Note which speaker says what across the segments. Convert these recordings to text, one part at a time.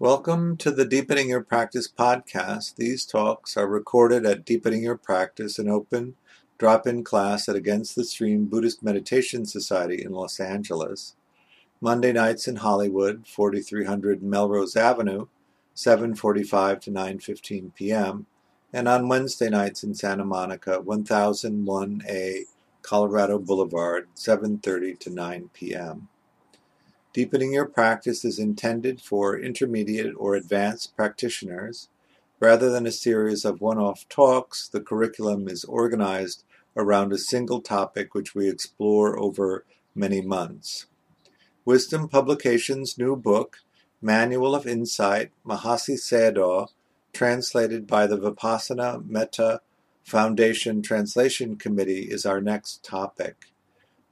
Speaker 1: Welcome to the Deepening Your Practice podcast. These talks are recorded at Deepening Your Practice, an open drop in class at Against the Stream Buddhist Meditation Society in Los Angeles. Monday nights in Hollywood, 4300 Melrose Avenue, 7:45 to 9:15 p.m., and on Wednesday nights in Santa Monica, 1001A Colorado Boulevard, 7:30 to 9 p.m. Deepening your practice is intended for intermediate or advanced practitioners. Rather than a series of one-off talks, the curriculum is organized around a single topic which we explore over many months. Wisdom Publications' new book, Manual of Insight, Mahasi Sayadaw, translated by the Vipassana Metta Foundation Translation Committee, is our next topic.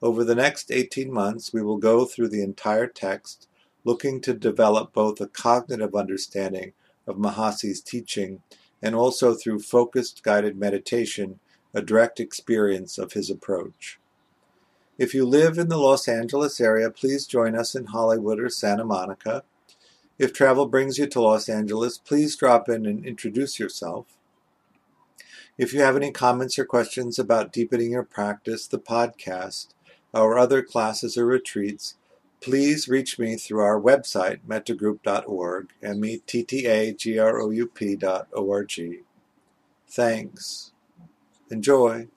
Speaker 1: Over the next 18 months, we will go through the entire text, looking to develop both a cognitive understanding of Mahasi's teaching and also through focused guided meditation, a direct experience of his approach. If you live in the Los Angeles area, please join us in Hollywood or Santa Monica. If travel brings you to Los Angeles, please drop in and introduce yourself. If you have any comments or questions about deepening your practice, the podcast, our other classes or retreats, please reach me through our website, mettagroup.org, M-E-T-T-A-G-R-O-U-P dot O-R-G. Thanks. Enjoy.